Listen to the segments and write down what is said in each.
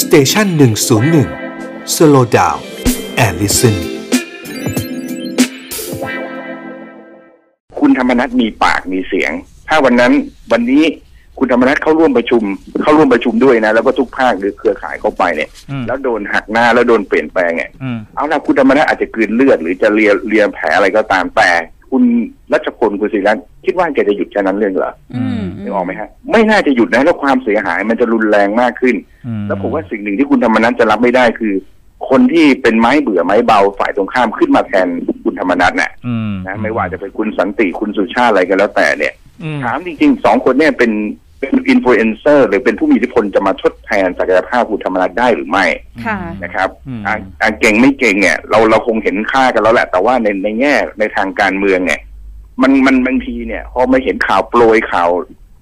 สเตชันหนึ่งศูนย์หนึ่งสโลดาวแอลลิสันคุณธรรมนัฐมีปากมีเสียง ถ้าวันนั้นวันนี้คุณธรรมนัฐเข้าร่วมประชุม เข้าร่วมประชุมด้วยนะ แล้วก็ทุกภาคหรือเครือข่ายเข้าไปเนี่ยอืมแล้วโดนหักหน้าแล้วโดนเปลี่ยนแปลงเนี่ยอืมเอาละคุณธรรมนัฐอาจจะกลืนเลือดหรือจะเลียเลียแผลอะไรก็ตามแต่ คุณรัชพลคุณศิรัตน์คิดว่าแกจะหยุดแค่นั้นเรื่องเหรออืม นึกออกไหมฮะไม่น่าจะหยุดนะแล้วความเสียหายมันจะรุนแรงมากขึ้นอืมแล้วผมว่าสิ่งหนึ่งที่คุณธรรมนัฐจะรับไม่ได้คือ คนที่เป็นไม้เบื่อไม้เบาฝ่ายตรงข้ามขึ้นมาแทนคุณธรรมนัฐน่ะอืมนะไม่ว่าจะเป็นคุณสันติคุณสุชาติอะไรก็แล้วแต่เนี่ยอืมถามจริงๆสองคนเนี่ยเป็นเป็นอินฟลูเอนเซอร์หรือเป็นผู้มีอิทธิพลจะมาทดแทนศักยภาพคุณธรรมนัฐได้หรือไม่ค่ะนะครับอืมอ่าอ่าเก่งไม่เก่งเนี่ย เราเราคงเห็นค่ากันแล้วแหละ แต่ว่าในในแง่ในทางการเมืองเนี่ยมันมันบางทีเนี่ยพอมาเห็นข่าวโปรยข่าว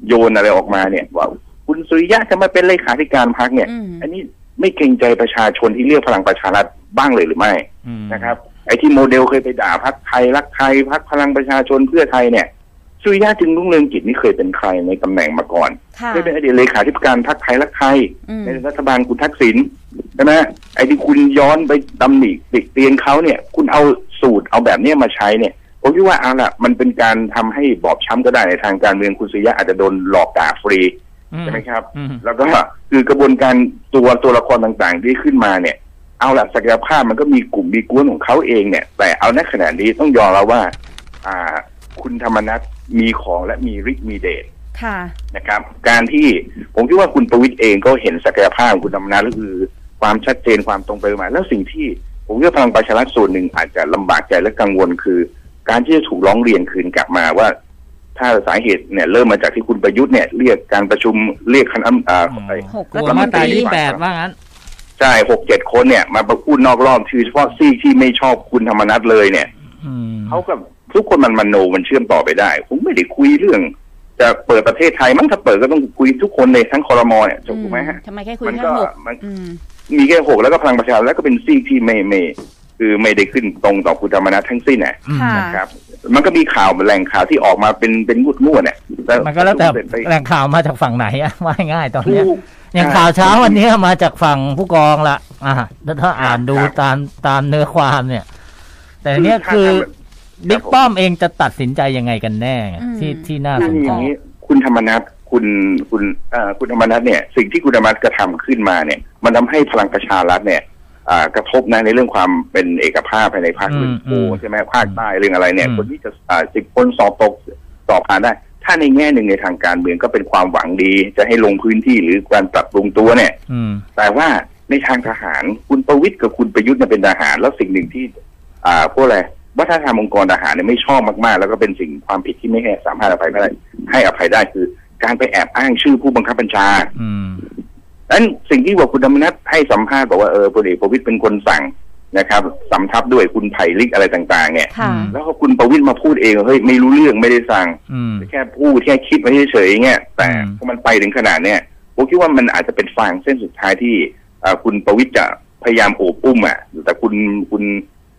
โยนอะไรออกมาเนี่ยว่าคุณสุริยะจะมาเป็นเลขาธิการพรรคเนี่ยอืมอันนี้ไม่เกรงใจประชาชนที่เลือกพลังประชารัฐบ้างเลยหรือไม่อืมนะครับ ไอ้ที่โมเดลเคยไปด่าพรรคไทยรักไทยพรรคพลังประชาชนเพื่อไทยเนี่ย สุริยะจึงรุ่งเรืองกิจนี่เคยเป็นใครในตำแหน่งมาก่อนค่ะเคยเป็นอดีตเลขาธิการพรรคไทยรักไทยอืมในรัฐบาลคุณทักษิณใช่ไหมไอ้ที่คุณย้อนไปตำหนิติเตียนเขาเนี่ย คุณเอาสูตรเอาแบบเนี้ยมาใช้เนี่ย ผมคิดว่าเอาละมันเป็นการทำให้บอบช้ำก็ได้ในทางการเมืองคุณสุริยะอาจจะโดนหลอกด่าฟรีใช่ไหมครับอืมแล้วก็คือกระบวนการตัวตัวละครต่างๆ ที่ขึ้นมาเนี่ย เอาละศักยภาพมันก็มีกลุ่มมีกวนของเขาเองเนี่ย แต่เอาณขณะนี้ต้องยอมแล้วว่า อ่า คุณธรรมนัฐมีของและมีฤทธิ์มีเดชค่ะนะครับ การที่ผมคิดว่าคุณประวิตยเองก็เห็นศักยภาพของคุณธรรมนัฐก็คือ ความชัดเจนความตรงไปตรงมา แล้วสิ่งที่ผมคิดว่าพลังประชารัฐส่วนหนึ่งอาจจะลำบากใจและกังวลคือ การที่จะถูกร้องเรียนคืนกลับมาว่า ถ้าสาเหตุเนี่ยเริ่มมาจากที่คุณประยุทธ์เนี่ยเรียกการประชุมเรียกคณะอ่าไอ้หกกลัวรัฐมมานตตรารีที่แปดว่างั้นใช่หกเจ็ดคนเนี่ย มาพูดนอกรอบคือเฉพาะซีกที่ไม่ชอบคุณธรรมนัฐเลยเนี่ยอืมเขากับทุกคนมันมันโนมันเชื่อมต่อไปได้ผมไม่ได้คุยเรื่อง จะเปิดประเทศไทยมั้งถ้าเปิดก็ต้องคุยทุกคนในทั้งคอรมอเนี่ยถูกไหมฮะทำไมแค่คุยมันแค่ก็หกมันอืมมีแค่หกแล้วก็พลังประชารัฐแล้วก็เป็นซีกที่ไม่ไม่ คือไม่ได้ขึ้นตรงต่อคุณธรรมนัฐทั้งสิ้นน่ะค่ะนะครับ มันก็มีข่าวแหล่งข่าวที่ออกมาเป็นเป็นงวดงวดๆเนี่ยมันก็แล้วแต่เสร็จไปแหล่งข่าวมาจากฝั่งไหนอะว่าง่ายๆตอนเนี้ยถูกอย่างข่าวเช้าวันนี้มาจากฝั่งผู้กองละอ่าแล้วถ้าอ่านดูครับตามตามเนื้อความเนี่ย แต่เนี้ยคือคือถ้าบิ๊กป้อมเองจะตัดสินใจยังไงกันแน่อืมที่ที่น่าคืสอนอใจย่างนี้คุณธรรมนัฐคุณคุณเอ่อคุณธรรมนัฐเนี่ย สิ่งที่คุณธรรมนัฐกระทำขึ้นมาเนี่ย มันทำให้พลังประชารัฐเนี่ยอ่า กระทบนะในเรื่องความเป็นเอกภาพภายในภาคอืมเรื่องโออืมใช่ไหมภาคใต้เรื่องอะไรเนี่ยอืมคนที่จะอ่าสิบคนสอบตกสอบผ่านได้ ถ้าในแง่หนึ่งในทางการเมืองก็เป็นความหวังดี จะให้ลงพื้นที่หรือการปรับปรุงตัวเนี่ยอืมแต่ว่าในทางทหารคุณประวิตยกับคุณประยุทธ์เนี่ยเป็นทหาร แล้วสิ่งหนึ่งที่ อ่าพวกอะไรวัฒนธรรมองค์กรทหารเนี่ยไม่ชอบมากๆ แล้วก็เป็นสิ่งความผิดที่ไม่ให้สามารถอภัยไม่ได้ให้อภัยได้คือ การไปแอบอ้างชื่อผู้บังคับบัญชาอืม นั้นสิ่งที่บอกคุณธรรมนัฐให้สัมภาษณ์บอกว่าเออพลเอกประวิตยเป็นคนสั่งนะครับสำทับด้วยคุณไผ่ลิกอะไรต่างๆ เนี่ย ค่ะ แล้วก็คุณประวิตยมาพูดเองว่าเฮ้ยไม่รู้เรื่องไม่ได้สั่ง อืม แค่พูดแค่คิดมาเฉยๆเงี้ยแต่อืม พอมันไปถึงขนาดเนี้ยผมคิดว่ามันอาจจะเป็นฟางเส้นสุดท้ายที่อ่าคุณประวิตยจะพยายามโอบอุ้มอะแต่คุณคุณ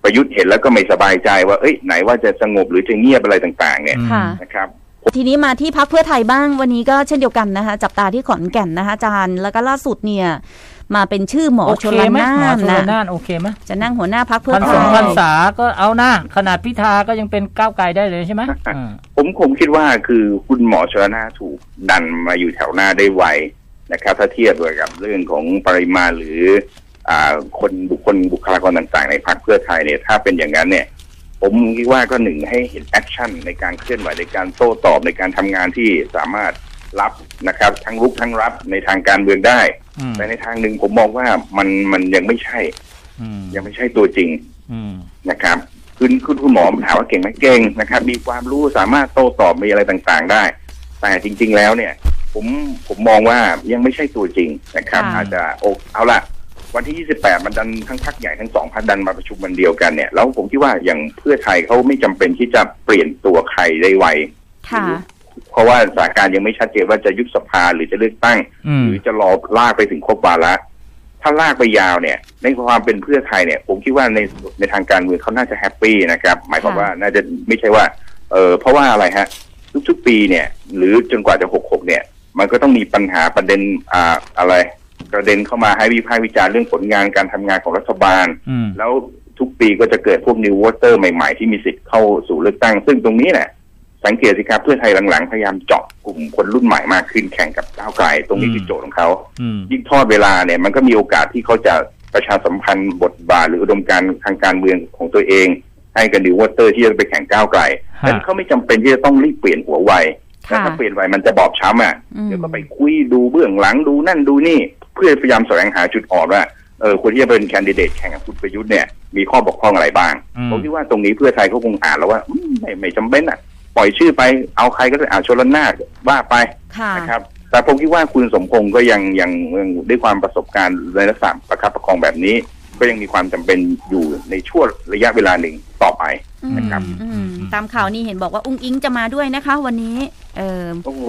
ประยุทธ์เห็นแล้วก็ไม่สบายใจว่าเอ้ยไหนว่าจะสงบหรือจะเงียบอะไรต่าง ๆ เนี่ยค่ะ นะครับ ทีนี้มาที่พักเพื่อไทยบ้างวันนี้ก็เช่นเดียวกันนะคะ จับตาที่ขอนแก่นนะคะอาจารย์แล้วก็ล่าสุดเนี่ยมาเป็นชื่อหมอโอชเคลไหมนาหมอนชลนะนานโอเคไหมจะนั่งหัวหน้าพักเพื่อพันไทสองพันยษาก็เอาหน้าขนาดพิธาก็ยังเป็นก้าวไกลได้เลยใช่ไหมอืมผมคงคิดว่าคือคุณหมอชลนาถูกดันมาอยู่แถวหน้าได้ไวนะครับ ถ้าเทียบกับเรื่องของปริมาณหรืออ่าคนบุคคลบุคลากรต่างๆ ในพรรคเพื่อไทยเนี่ยถ้าเป็นอย่างนั้นเนี่ย ผมคิดว่าก็หนึ่งให้เห็นแอคชั่นในการเคลื่อนไหวในการโต้ตอบในการทำงานที่สามารถรับนะครับ ทั้งลุกทั้งรับในทางการเมืองได้อืมแต่ในทางหนึ่งผมมองว่ามันมันยังไม่ใช่อืมยังไม่ใช่ตัวจริงอืมนะครับคุณคุณคุณหมอถามว่าเก่งไหมเก่งนะครับ มีความรู้สามารถโต้ตอบมีอะไรต่างๆได้ แต่จริง ๆ แล้วเนี่ย ผมผมมองว่ายังไม่ใช่ตัวจริงนะครับค่ะอาจจะโอเอาละ วันที่ 28 มันดันทั้งพักใหญ่ทั้งสองพักดันมาประชุมวันเดียวกันเนี่ยแล้วผมคิดว่าอย่างเพื่อไทยเขาไม่จำเป็นที่จะเปลี่ยนตัวใครได้ไวค่ะเพราะว่าสถานการณ์ยังไม่ชัดเจนว่าจะยุบสภาหรือจะเลือกตั้งอืมหรือจะรอลากไปถึงครบวาระถ้าลากไปยาวเนี่ย ในความเป็นเพื่อไทยเนี่ย ผมคิดว่าในในทางการเมืองเขาน่าจะแฮปปี้นะครับ หมายความค่ะว่าน่าจะไม่ใช่ว่า เออเพราะว่าอะไรฮะ ทุกๆปีเนี่ย หรือจนกว่าจะหกหกเนี่ย มันก็ต้องมีปัญหาประเด็นอ่าอะไร กระเด็นเข้ามาให้วิพากษ์วิจารณ์เรื่องผลงานการทำงานของรัฐบาลอืมแล้วทุกปีก็จะเกิดพวก new voter ใหม่ๆ ที่มีสิทธิ์เข้าสู่เลือกตั้ง ซึ่งตรงนี้แหละสังเกตสิครับเพื่อไทยหลังๆ พยายามเจาะกลุ่มคนรุ่นใหม่มากขึ้นแข่งกับก้าวไกล ตรงนี้อืมคือโจทย์ของเขาอืมยิ่งทอดเวลาเนี่ยมันก็มีโอกาสที่เขาจะประชาสัมพันธ์บทบาทหรืออุดมการณ์ทางการเมืองของตัวเอง ให้กับ new voter ที่จะไปแข่งก้าวไกลฮะนั้นเขาไม่จำเป็นที่จะต้องรีบเปลี่ยนหัวไวแต่ค่ะถ้าเปลี่ยนไวมันจะบอบช้ำอะอืมเดี๋ยวก็ไปคุยดูเบื้องหลังดูนั่นดูนี่ เพื่อพยายามแสวงหาจุดอ่อนว่าเออคนที่จะเป็นแคนดิเดตแข่งกับคุณประยุทธ์เนี่ยมีข้อบกพร่องอะไรบ้างอืมผมคิดว่าตรงนี้เพื่อไทยเขาคงอ่านแล้วว่าอืมไม่ไม่จำเป็นอะ ปล่อยชื่อไปเอาใครก็ได้อ่าชลนาว่าไปค่ะนะครับ แต่ผมคิดว่าคุณสมพงศ์ก็ยังยังยังด้วยความประสบการณ์ในลักษณะประคับประคองแบบนี้ ก็ยังมีความจำเป็นอยู่ในช่วงระยะเวลาหนึ่งต่อไปอืมนะครับอืมตามข่าวนี่เห็นบอกว่าอุ้งอิงจะมาด้วยนะคะ วันนี้ เออโอ้โห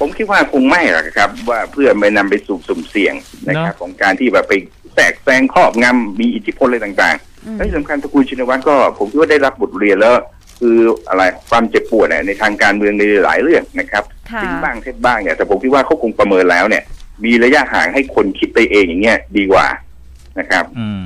ผมคิดว่าคงไม่หรอกครับ ว่าเพื่อไม่นำไปสู่สุ่มเสี่ยงนะครับ ของการที่แบบไปแทรกแซงครอบงำมีอิทธิพลอะไรต่างอืมๆและที่สำคัญตระกูลชินวัตรก็ ผมคิดว่าได้รับบทเรียนแล้ว คืออะไรความเจ็บปวดเนี่ยในทางการเมืองในหลายเรื่องนะครับค่ะจริงบ้างเท็จบ้างเนี่ยแต่ผมคิดว่าเขาคงประเมินแล้วเนี่ย มีระยะห่างให้คนคิดไปเองอย่างเงี้ยดีกว่านะครับอืม